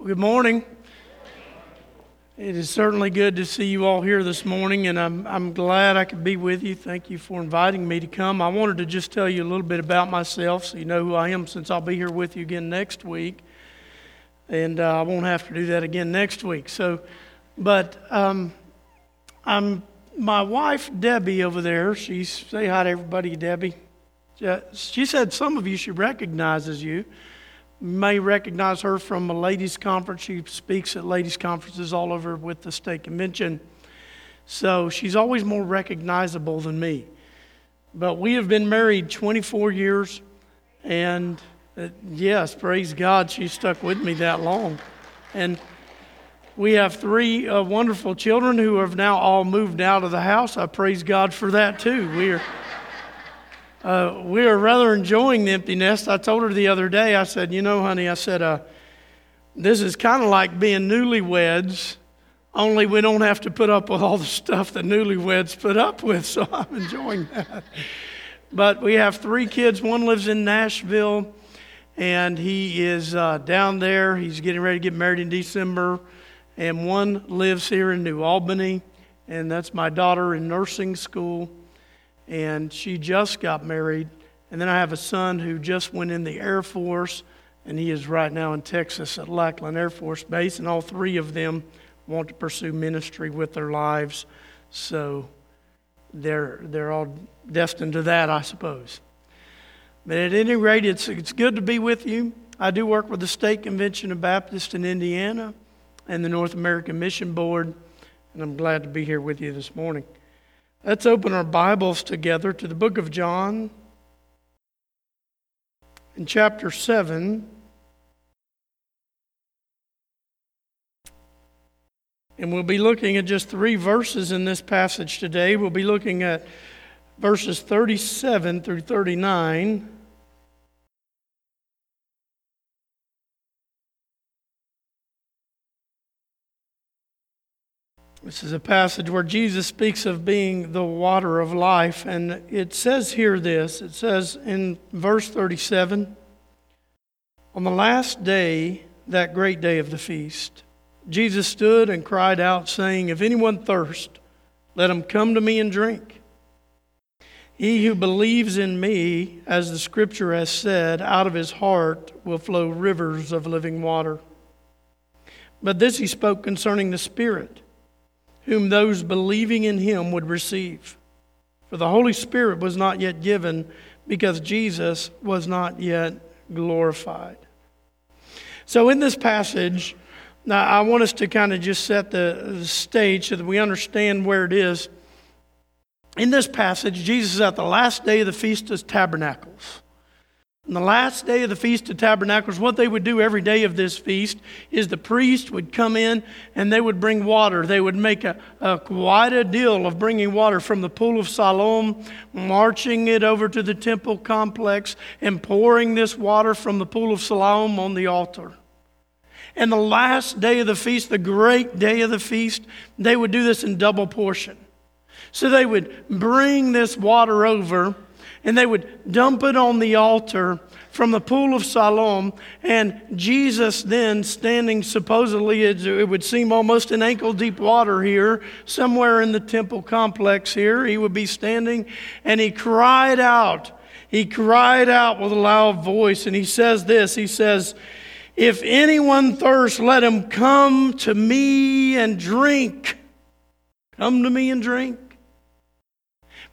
Good morning. It is certainly good to see you all here this morning, and I'm, I'm glad I could be with you. Thank you for inviting me to come. I wanted to just tell you a little bit about myself so you know who I am since I'll be here with you again next week. And uh, I won't have to do that again next week. So, but um, I'm my wife, Debbie, over there. She's, say hi to everybody, Debbie. She said some of you she recognizes you may recognize her from a ladies' conference. She speaks at ladies' conferences all over with the state convention. So she's always more recognizable than me. But we have been married 24 years, and uh, yes, praise God, she stuck with me that long. And we have three uh, wonderful children who have now all moved out of the house. I praise God for that too. We are uh, we are rather enjoying the empty nest. I told her the other day, I said, You know, honey, I said, uh, this is kind of like being newlyweds, only we don't have to put up with all the stuff that newlyweds put up with. So I'm enjoying that. But we have three kids. One lives in Nashville, and he is uh, down there. He's getting ready to get married in December. And one lives here in New Albany, and that's my daughter in nursing school and she just got married. And then I have a son who just went in the Air Force, and he is right now in Texas at Lackland Air Force Base. And all three of them want to pursue ministry with their lives. So they're, they're all destined to that, I suppose. But at any rate, it's, it's good to be with you. I do work with the State Convention of Baptists in Indiana and the North American Mission Board, and I'm glad to be here with you this morning. Let's open our Bibles together to the book of John in chapter 7. And we'll be looking at just three verses in this passage today. We'll be looking at verses 37 through 39. This is a passage where Jesus speaks of being the water of life. And it says here this it says in verse 37 On the last day, that great day of the feast, Jesus stood and cried out, saying, If anyone thirst, let him come to me and drink. He who believes in me, as the scripture has said, out of his heart will flow rivers of living water. But this he spoke concerning the Spirit whom those believing in him would receive. For the Holy Spirit was not yet given because Jesus was not yet glorified. So, in this passage, now I want us to kind of just set the stage so that we understand where it is. In this passage, Jesus is at the last day of the Feast of Tabernacles. On the last day of the Feast of Tabernacles, what they would do every day of this feast is the priest would come in and they would bring water. They would make a, a quite a deal of bringing water from the pool of Siloam, marching it over to the temple complex, and pouring this water from the pool of Siloam on the altar. And the last day of the feast, the great day of the feast, they would do this in double portion. So they would bring this water over and they would dump it on the altar from the pool of Siloam. And Jesus, then standing supposedly, it would seem almost in ankle deep water here, somewhere in the temple complex here, he would be standing and he cried out. He cried out with a loud voice, and he says this He says, If anyone thirsts, let him come to me and drink. Come to me and drink.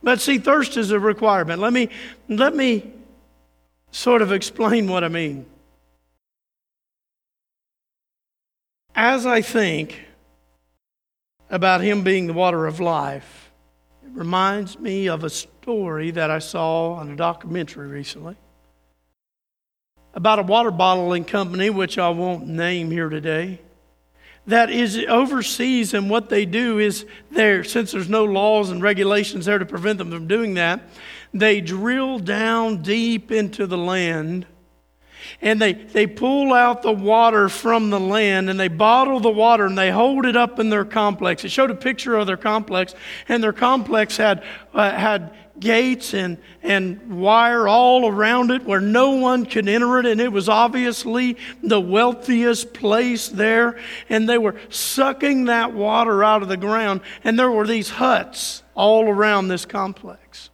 But see, thirst is a requirement. Let me, let me sort of explain what I mean. As I think about him being the water of life, it reminds me of a story that I saw on a documentary recently about a water bottling company, which I won't name here today that is overseas, and what they do is there, since there's no laws and regulations there to prevent them from doing that, they drill down deep into the land and they, they pull out the water from the land and they bottle the water and they hold it up in their complex. It showed a picture of their complex, and their complex had, uh, had gates and, and wire all around it where no one could enter it, and it was obviously the wealthiest place there. And they were sucking that water out of the ground, and there were these huts all around this complex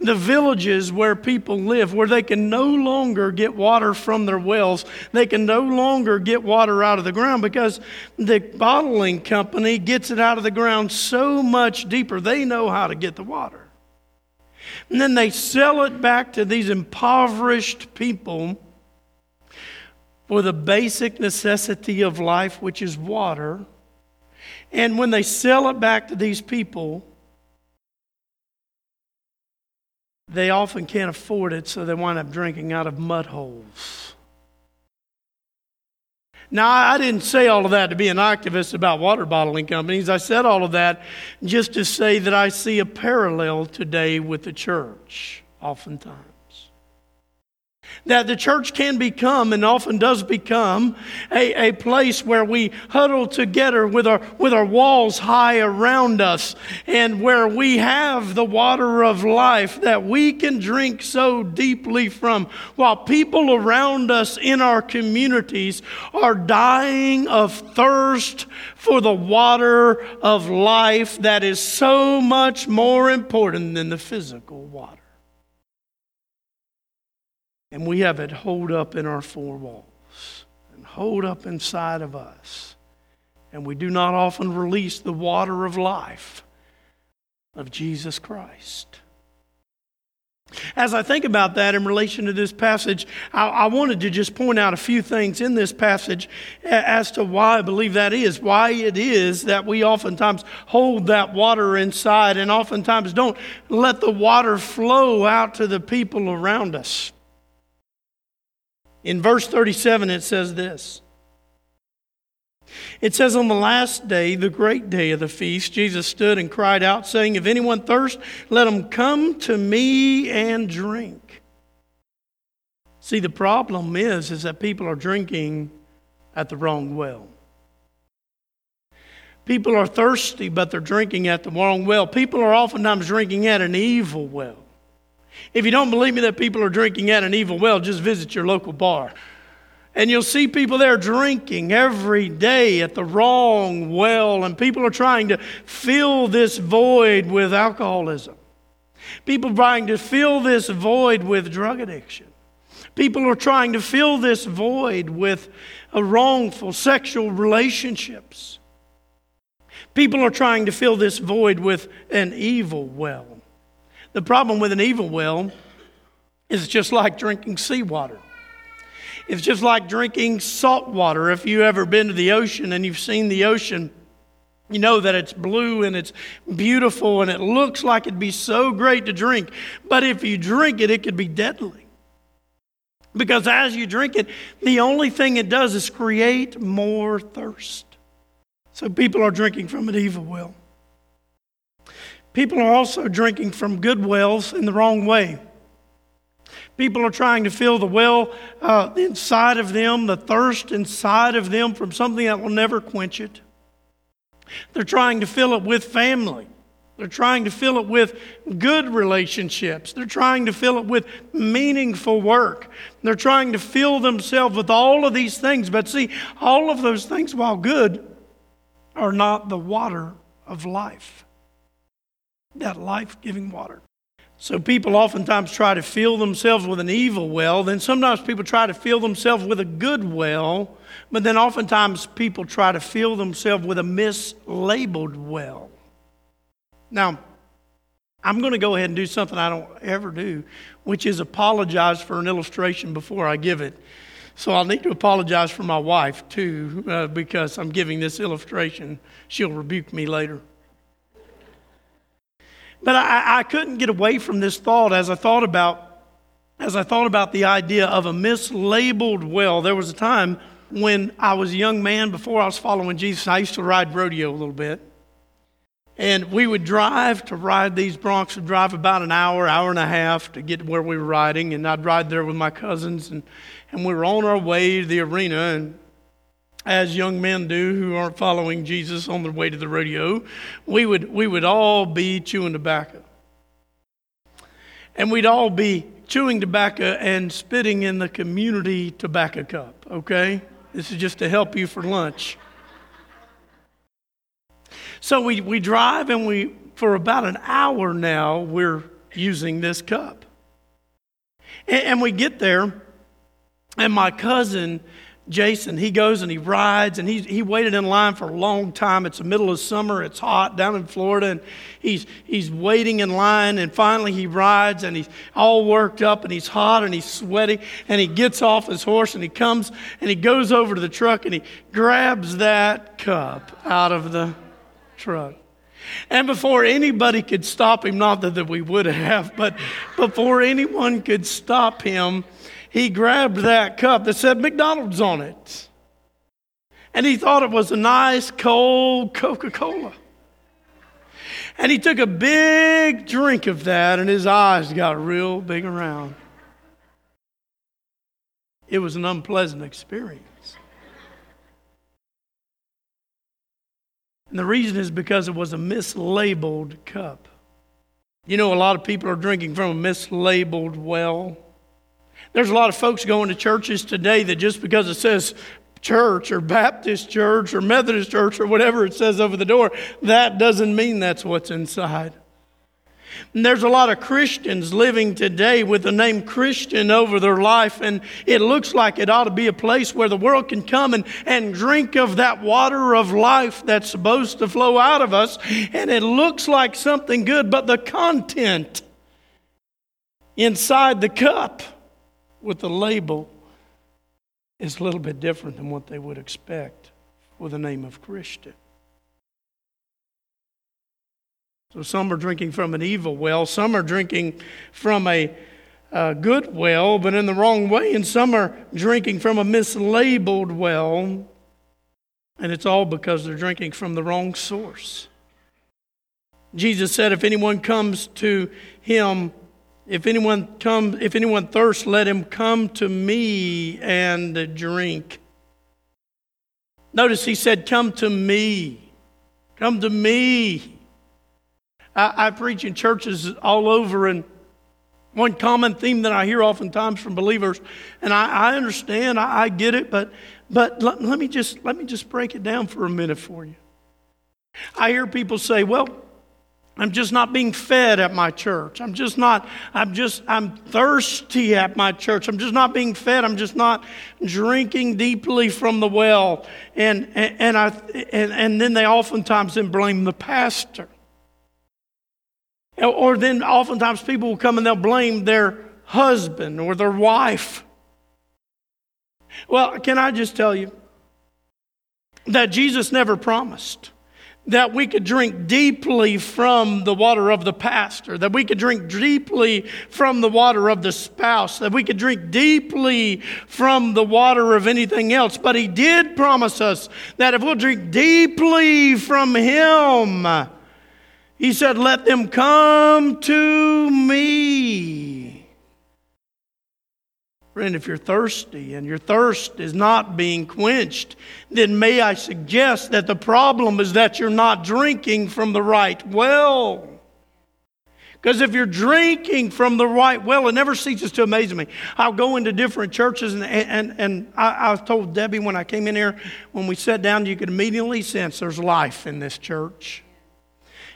the villages where people live, where they can no longer get water from their wells. They can no longer get water out of the ground because the bottling company gets it out of the ground so much deeper. They know how to get the water. And then they sell it back to these impoverished people for the basic necessity of life, which is water. And when they sell it back to these people, they often can't afford it, so they wind up drinking out of mud holes. Now, I didn't say all of that to be an activist about water bottling companies. I said all of that just to say that I see a parallel today with the church, oftentimes that the church can become and often does become a, a place where we huddle together with our, with our walls high around us and where we have the water of life that we can drink so deeply from while people around us in our communities are dying of thirst for the water of life that is so much more important than the physical water and we have it holed up in our four walls and holed up inside of us. And we do not often release the water of life of Jesus Christ. As I think about that in relation to this passage, I, I, wanted to just point out a few things in this passage as to why I believe that is. Why it is that we oftentimes hold that water inside and oftentimes don't let the water flow out to the people around us. In verse 37, it says this. It says, On the last day, the great day of the feast, Jesus stood and cried out, saying, If anyone thirst, let him come to me and drink. See, the problem is, is that people are drinking at the wrong well. People are thirsty, but they're drinking at the wrong well. People are oftentimes drinking at an evil well. If you don't believe me that people are drinking at an evil well, just visit your local bar. And you'll see people there drinking every day at the wrong well, and people are trying to fill this void with alcoholism. People are trying to fill this void with drug addiction. People are trying to fill this void with wrongful sexual relationships. People are trying to fill this void with an evil well. The problem with an evil well is just like drinking seawater. It's just like drinking salt water. If you've ever been to the ocean and you've seen the ocean, you know that it's blue and it's beautiful and it looks like it'd be so great to drink. But if you drink it, it could be deadly. Because as you drink it, the only thing it does is create more thirst. So people are drinking from an evil well. People are also drinking from good wells in the wrong way. People are trying to fill the well uh, inside of them, the thirst inside of them from something that will never quench it. They're trying to fill it with family. They're trying to fill it with good relationships. They're trying to fill it with meaningful work. They're trying to fill themselves with all of these things. But see, all of those things, while good, are not the water of life that life giving water. So people oftentimes try to fill themselves with an evil well. Then sometimes people try to fill themselves with a good well. But then oftentimes people try to fill themselves with a mislabeled well. Now, I'm going to go ahead and do something I don't ever do, which is apologize for an illustration before I give it. So I'll need to apologize for my wife too, uh, because I'm giving this illustration. She'll rebuke me later. But I, I couldn't get away from this thought as I thought about as I thought about the idea of a mislabeled well. There was a time when I was a young man before I was following Jesus. I used to ride rodeo a little bit. And we would drive to ride these broncs, would drive about an hour, hour and a half to get to where we were riding. And I'd ride there with my cousins. And, and we were on our way to the arena. And as young men do who aren't following Jesus on their way to the rodeo, we would, we would all be chewing tobacco. And we'd all be chewing tobacco and spitting in the community tobacco cup, okay? This is just to help you for lunch. So we, we drive and we, for about an hour now, we're using this cup. And, and we get there, and my cousin Jason, he goes and he rides, and he, he waited in line for a long time. It's the middle of summer, it's hot down in Florida, and he's, he's waiting in line, and finally he rides, and he's all worked up, and he's hot, and he's sweaty, and he gets off his horse, and he comes, and he goes over to the truck, and he grabs that cup out of the truck. And before anybody could stop him, not that, we would have, but before anyone could stop him, he grabbed that cup that said McDonald's on it. And he thought it was a nice cold Coca Cola. And he took a big drink of that, and his eyes got real big around. It was an unpleasant experience. And the reason is because it was a mislabeled cup. You know, a lot of people are drinking from a mislabeled well. There's a lot of folks going to churches today that just because it says church or Baptist church or Methodist church or whatever it says over the door, that doesn't mean that's what's inside. And there's a lot of Christians living today with the name Christian over their life, and it looks like it ought to be a place where the world can come and, and drink of that water of life that's supposed to flow out of us, and it looks like something good, but the content inside the cup with the label is a little bit different than what they would expect with the name of Christian. So some are drinking from an evil well, some are drinking from a, a good well, but in the wrong way, and some are drinking from a mislabeled well, and it's all because they're drinking from the wrong source. Jesus said, If anyone comes to him if anyone comes, if anyone thirsts, let him come to me and drink. Notice he said, Come to me. Come to me. I, I preach in churches all over, and one common theme that I hear oftentimes from believers, and I, I understand, I, I, get it, but, but let, let, me just, let me just break it down for a minute for you. I hear people say, Well, I'm just not being fed at my church. I'm just not, I'm just, I'm thirsty at my church. I'm just not being fed. I'm just not drinking deeply from the well. And, and, and I, and, and then they oftentimes then blame the pastor. Or then oftentimes people will come and they'll blame their husband or their wife. Well, can I just tell you that Jesus never promised that we could drink deeply from the water of the pastor, that we could drink deeply from the water of the spouse, that we could drink deeply from the water of anything else. But he did promise us that if we'll drink deeply from him, he said, Let them come to me. Friend, if you're thirsty and your thirst is not being quenched, then may I suggest that the problem is that you're not drinking from the right well. Because if you're drinking from the right well, it never ceases to amaze me. I'll go into different churches, and, and, and I, I told Debbie when I came in here, when we sat down, you could immediately sense there's life in this church.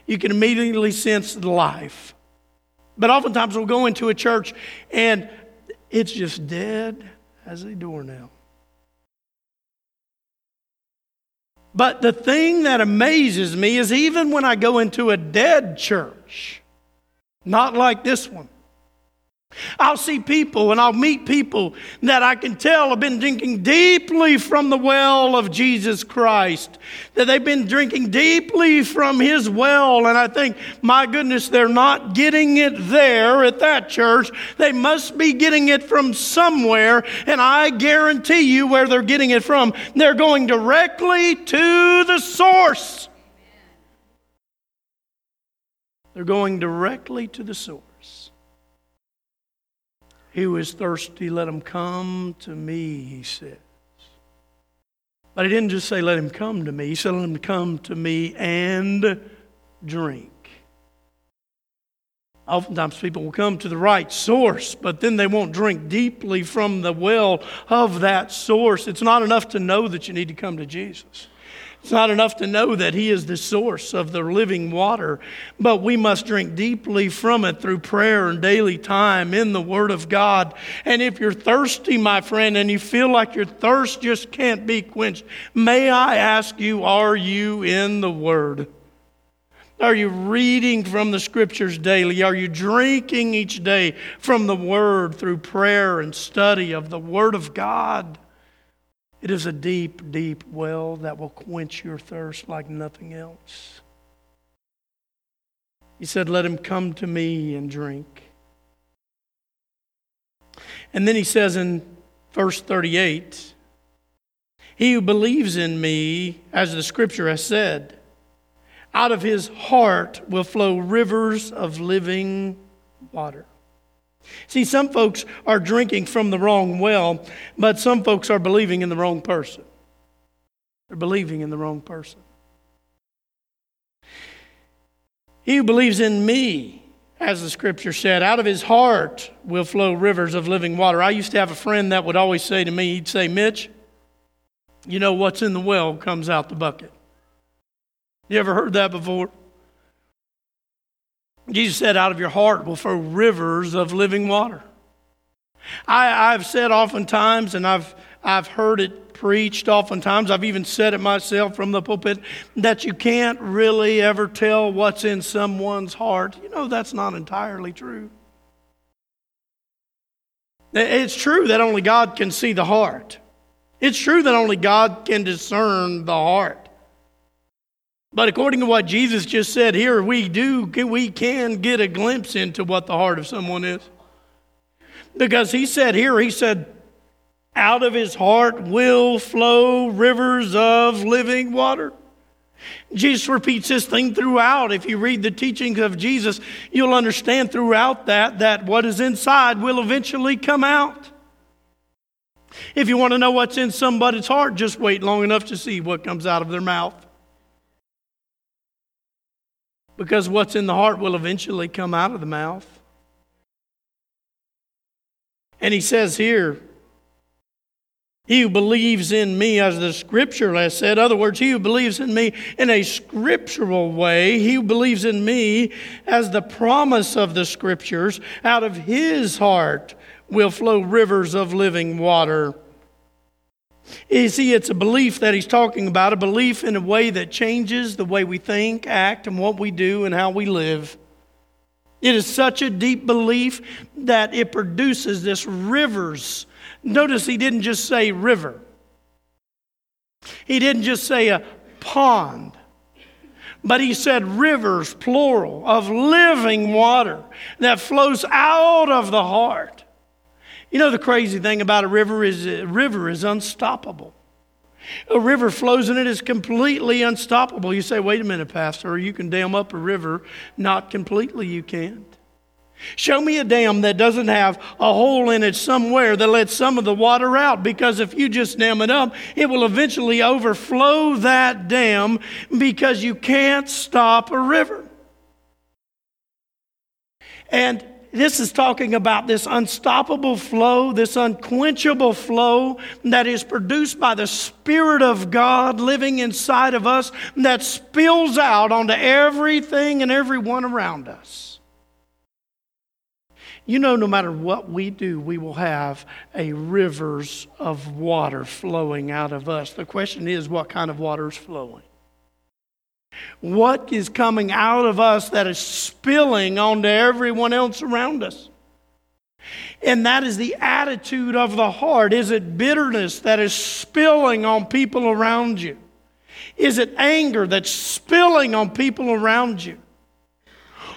You can immediately sense the life. But oftentimes we'll go into a church and it's just dead as a doornail. But the thing that amazes me is even when I go into a dead church, not like this one, I'll see people and I'll meet people that I can tell have been drinking deeply from the well of Jesus Christ. That they've been drinking deeply from His well. And I think, my goodness, they're not getting it there at that church. They must be getting it from somewhere. And I guarantee you where they're getting it from. They're going directly to the source. They're going directly to the source. He who is thirsty, let him come to me, he says. But he didn't just say, let him come to me. He said, let him come to me and drink. Oftentimes people will come to the right source, but then they won't drink deeply from the well of that source. It's not enough to know that you need to come to Jesus. It's not enough to know that He is the source of the living water, but we must drink deeply from it through prayer and daily time in the Word of God. And if you're thirsty, my friend, and you feel like your thirst just can't be quenched, may I ask you, are you in the Word? Are you reading from the scriptures daily? Are you drinking each day from the Word through prayer and study of the Word of God? It is a deep, deep well that will quench your thirst like nothing else. He said, Let him come to me and drink. And then he says in verse 38 He who believes in me, as the scripture has said, out of his heart will flow rivers of living water. See, some folks are drinking from the wrong well, but some folks are believing in the wrong person. They're believing in the wrong person. He who believes in me, as the scripture said, out of his heart will flow rivers of living water. I used to have a friend that would always say to me, he'd say, Mitch, you know what's in the well comes out the bucket. You ever heard that before? Jesus said, Out of your heart will flow rivers of living water. I, have said oftentimes, and I've, I've heard it preached oftentimes, I've even said it myself from the pulpit, that you can't really ever tell what's in someone's heart. You know, that's not entirely true. It's true that only God can see the heart. It's true that only God can discern the heart. But according to what Jesus just said here, we do we can get a glimpse into what the heart of someone is. Because he said here, he said, out of his heart will flow rivers of living water. Jesus repeats this thing throughout. If you read the teachings of Jesus, you'll understand throughout that that what is inside will eventually come out. If you want to know what's in somebody's heart, just wait long enough to see what comes out of their mouth. Because what's in the heart will eventually come out of the mouth. And he says here, he who believes in me, as the scripture has said, other words, he who believes in me in a scriptural way, he who believes in me as the promise of the scriptures, out of his heart will flow rivers of living water. You see, it's a belief that he's talking about, a belief in a way that changes the way we think, act, and what we do and how we live. It is such a deep belief that it produces this rivers. Notice he didn't just say river, he didn't just say a pond, but he said rivers, plural, of living water that flows out of the heart. You know the crazy thing about a river is a river is unstoppable. A river flows in it is completely unstoppable. You say, wait a minute, Pastor, you can dam up a river. Not completely, you can't. Show me a dam that doesn't have a hole in it somewhere that lets some of the water out because if you just dam it up, it will eventually overflow that dam because you can't stop a river. And this is talking about this unstoppable flow, this unquenchable flow that is produced by the Spirit of God living inside of us that spills out onto everything and everyone around us. You know, no matter what we do, we will have a rivers of water flowing out of us. The question is, what kind of water is flowing? What is coming out of us that is spilling onto everyone else around us? And that is the attitude of the heart. Is it bitterness that is spilling on people around you? Is it anger that's spilling on people around you?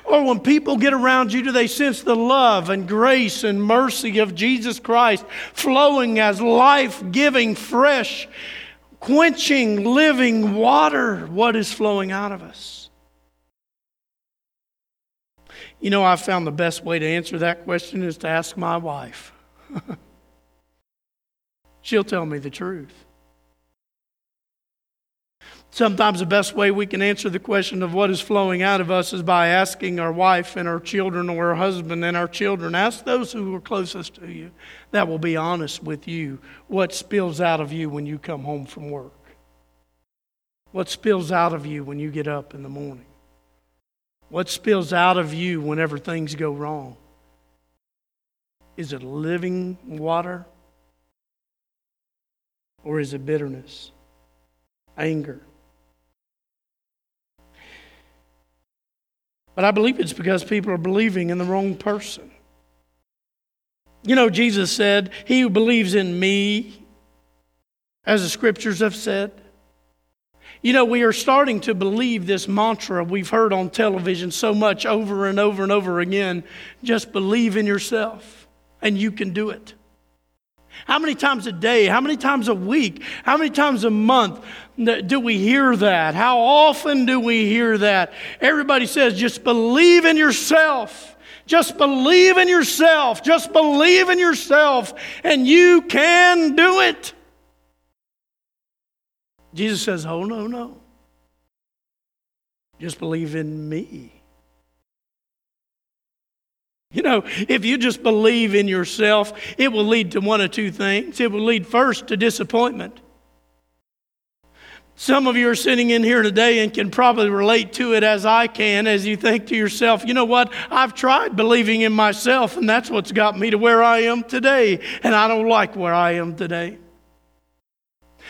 Or when people get around you, do they sense the love and grace and mercy of Jesus Christ flowing as life giving, fresh quenching, living water, what is flowing out of us? You know, I found the best way to answer that question is to ask my wife. She'll tell me the truth. Sometimes the best way we can answer the question of what is flowing out of us is by asking our wife and our children or our husband and our children. Ask those who are closest to you that will be honest with you what spills out of you when you come home from work. What spills out of you when you get up in the morning? What spills out of you whenever things go wrong? Is it living water? Or is it bitterness, anger? But I believe it's because people are believing in the wrong person. You know, Jesus said, He who believes in me, as the scriptures have said. You know, we are starting to believe this mantra we've heard on television so much over and over and over again just believe in yourself, and you can do it. How many times a day, how many times a week, how many times a month do we hear that? How often do we hear that? Everybody says, just believe in yourself. Just believe in yourself. Just believe in yourself, and you can do it. Jesus says, Oh, no, no. Just believe in me. You know, if you just believe in yourself, it will lead to one of two things. It will lead first to disappointment. Some of you are sitting in here today and can probably relate to it as I can as you think to yourself, you know what? I've tried believing in myself, and that's what's got me to where I am today, and I don't like where I am today.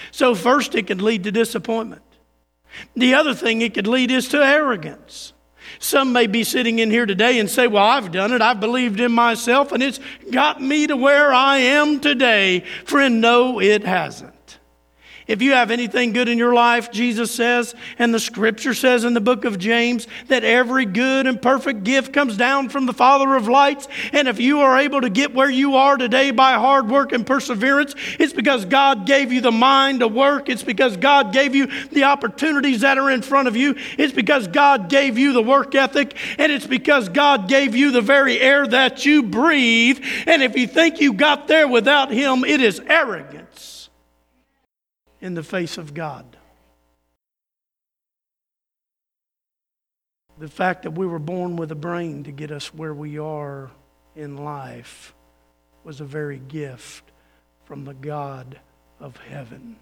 So, first, it can lead to disappointment. The other thing it could lead is to arrogance. Some may be sitting in here today and say, Well, I've done it. I've believed in myself, and it's got me to where I am today. Friend, no, it hasn't. If you have anything good in your life, Jesus says, and the scripture says in the book of James, that every good and perfect gift comes down from the Father of lights. And if you are able to get where you are today by hard work and perseverance, it's because God gave you the mind to work. It's because God gave you the opportunities that are in front of you. It's because God gave you the work ethic. And it's because God gave you the very air that you breathe. And if you think you got there without Him, it is arrogance in the face of God. The fact that we were born with a brain to get us where we are in life was a very gift from the God of heaven.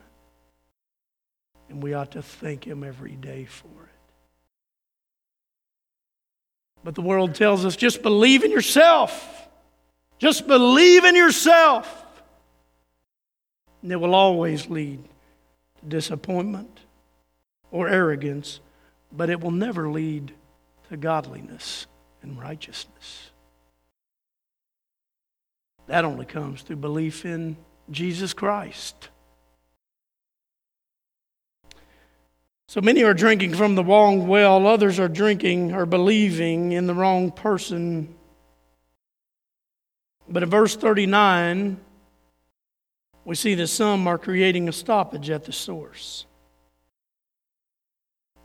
And we ought to thank Him every day for it. But the world tells us just believe in yourself. Just believe in yourself. And it will always lead disappointment, or arrogance, but it will never lead to godliness and righteousness. That only comes through belief in Jesus Christ. So many are drinking from the wrong well, others are drinking or believing in the wrong person. But in verse 39, we see that some are creating a stoppage at the source.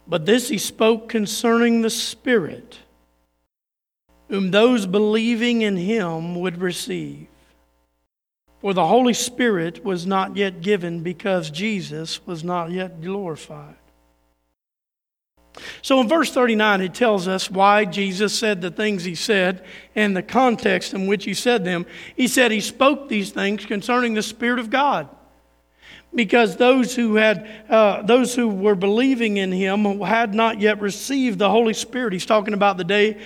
But this he spoke concerning the Spirit, whom those believing in him would receive. For the Holy Spirit was not yet given because Jesus was not yet glorified. So in verse 39, it tells us why Jesus said the things he said and the context in which he said them. He said he spoke these things concerning the Spirit of God. Because those who, had, uh, those who were believing in him had not yet received the Holy Spirit. He's talking about the day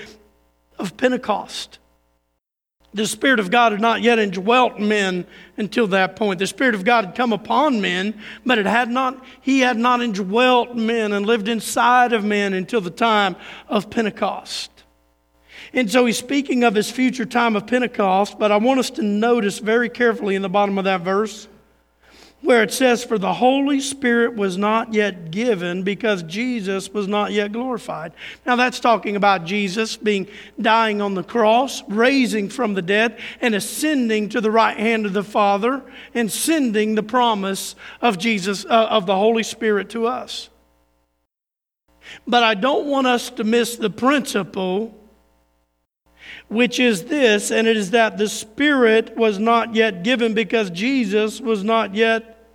of Pentecost. The Spirit of God had not yet indwelt men until that point. The Spirit of God had come upon men, but it had not, He had not indwelt men and lived inside of men until the time of Pentecost. And so he's speaking of his future time of Pentecost, but I want us to notice very carefully in the bottom of that verse where it says, For the Holy Spirit was not yet given because Jesus was not yet glorified. Now that's talking about Jesus being dying on the cross, raising from the dead, and ascending to the right hand of the Father, and sending the promise of Jesus, uh, of the Holy Spirit to us. But I don't want us to miss the principle which is this, and it is that the Spirit was not yet given because Jesus was not yet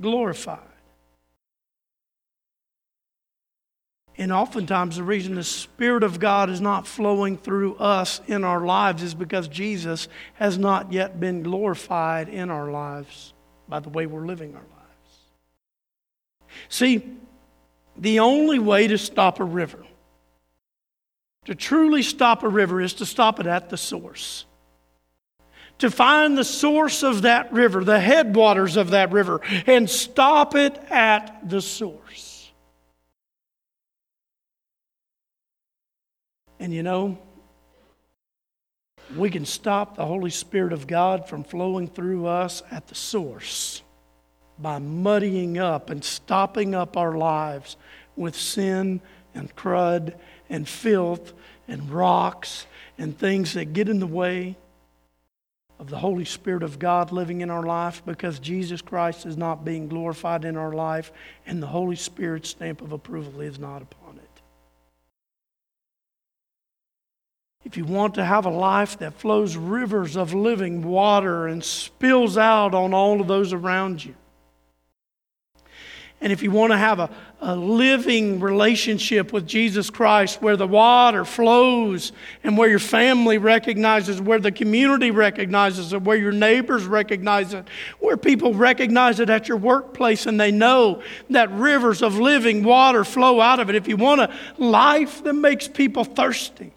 glorified. And oftentimes, the reason the Spirit of God is not flowing through us in our lives is because Jesus has not yet been glorified in our lives by the way we're living our lives. See, the only way to stop a river, to truly stop a river, is to stop it at the source. To find the source of that river, the headwaters of that river, and stop it at the source. And you know, we can stop the Holy Spirit of God from flowing through us at the source by muddying up and stopping up our lives with sin and crud and filth and rocks and things that get in the way of the Holy Spirit of God living in our life because Jesus Christ is not being glorified in our life and the Holy Spirit's stamp of approval is not upon. It. If you want to have a life that flows rivers of living water and spills out on all of those around you, and if you want to have a, a living relationship with Jesus Christ where the water flows and where your family recognizes, where the community recognizes it, where your neighbors recognize it, where people recognize it at your workplace and they know that rivers of living water flow out of it, if you want a life that makes people thirsty,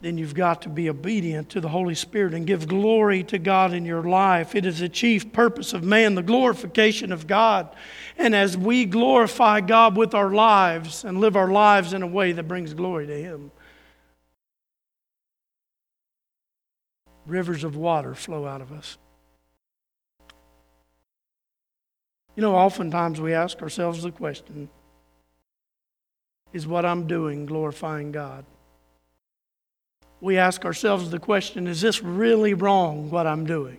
then you've got to be obedient to the Holy Spirit and give glory to God in your life. It is the chief purpose of man, the glorification of God. And as we glorify God with our lives and live our lives in a way that brings glory to Him, rivers of water flow out of us. You know, oftentimes we ask ourselves the question is what I'm doing glorifying God? We ask ourselves the question is this really wrong what I'm doing?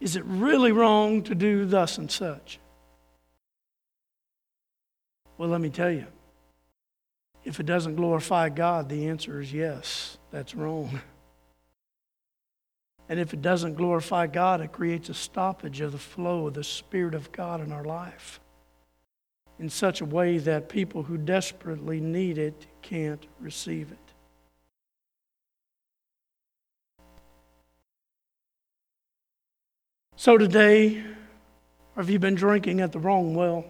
Is it really wrong to do thus and such? Well, let me tell you. If it doesn't glorify God, the answer is yes, that's wrong. And if it doesn't glorify God, it creates a stoppage of the flow of the Spirit of God in our life in such a way that people who desperately need it can't receive it. So today, have you been drinking at the wrong well?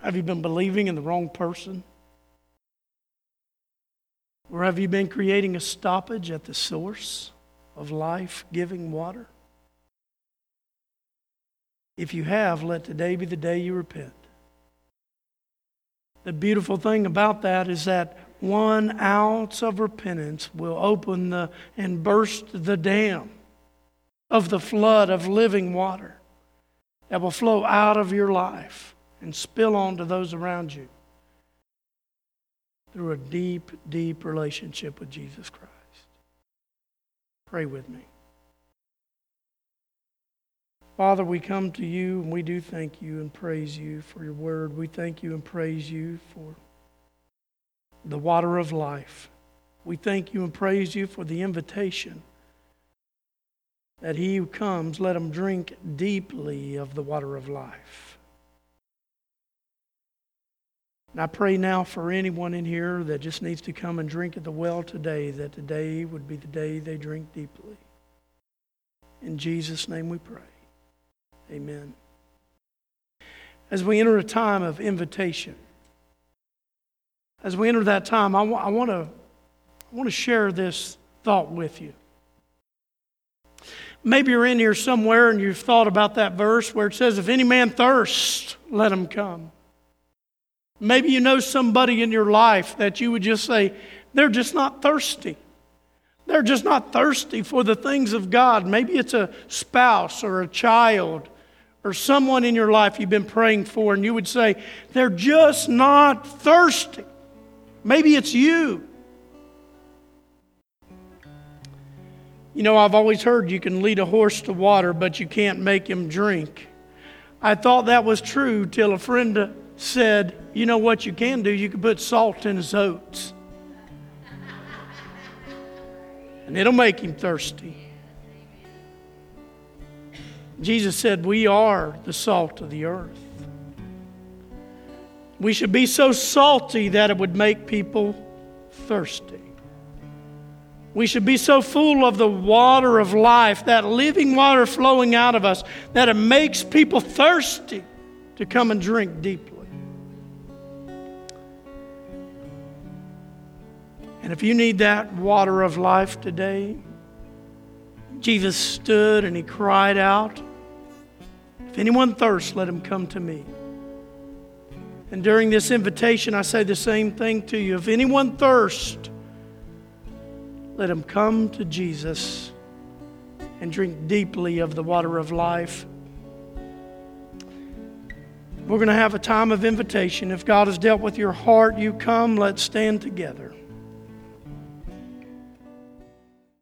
Have you been believing in the wrong person? Or have you been creating a stoppage at the source of life giving water? If you have, let today be the day you repent. The beautiful thing about that is that one ounce of repentance will open the and burst the dam of the flood of living water that will flow out of your life and spill onto those around you through a deep, deep relationship with Jesus Christ. Pray with me. Father, we come to you and we do thank you and praise you for your word. We thank you and praise you for the water of life. We thank you and praise you for the invitation that he who comes, let him drink deeply of the water of life. And I pray now for anyone in here that just needs to come and drink at the well today, that today would be the day they drink deeply. In Jesus' name we pray. Amen. As we enter a time of invitation, as we enter that time, I, w- I want to I want to share this thought with you. Maybe you're in here somewhere and you've thought about that verse where it says, If any man thirst, let him come. Maybe you know somebody in your life that you would just say, They're just not thirsty. They're just not thirsty for the things of God. Maybe it's a spouse or a child or someone in your life you've been praying for, and you would say, They're just not thirsty. Maybe it's you. You know, I've always heard you can lead a horse to water, but you can't make him drink. I thought that was true till a friend said, You know what you can do? You can put salt in his oats, and it'll make him thirsty. Jesus said, We are the salt of the earth. We should be so salty that it would make people thirsty. We should be so full of the water of life, that living water flowing out of us, that it makes people thirsty to come and drink deeply. And if you need that water of life today, Jesus stood and he cried out, If anyone thirsts, let him come to me. And during this invitation, I say the same thing to you. If anyone thirsts, let him come to Jesus and drink deeply of the water of life. We're going to have a time of invitation. If God has dealt with your heart, you come, let's stand together.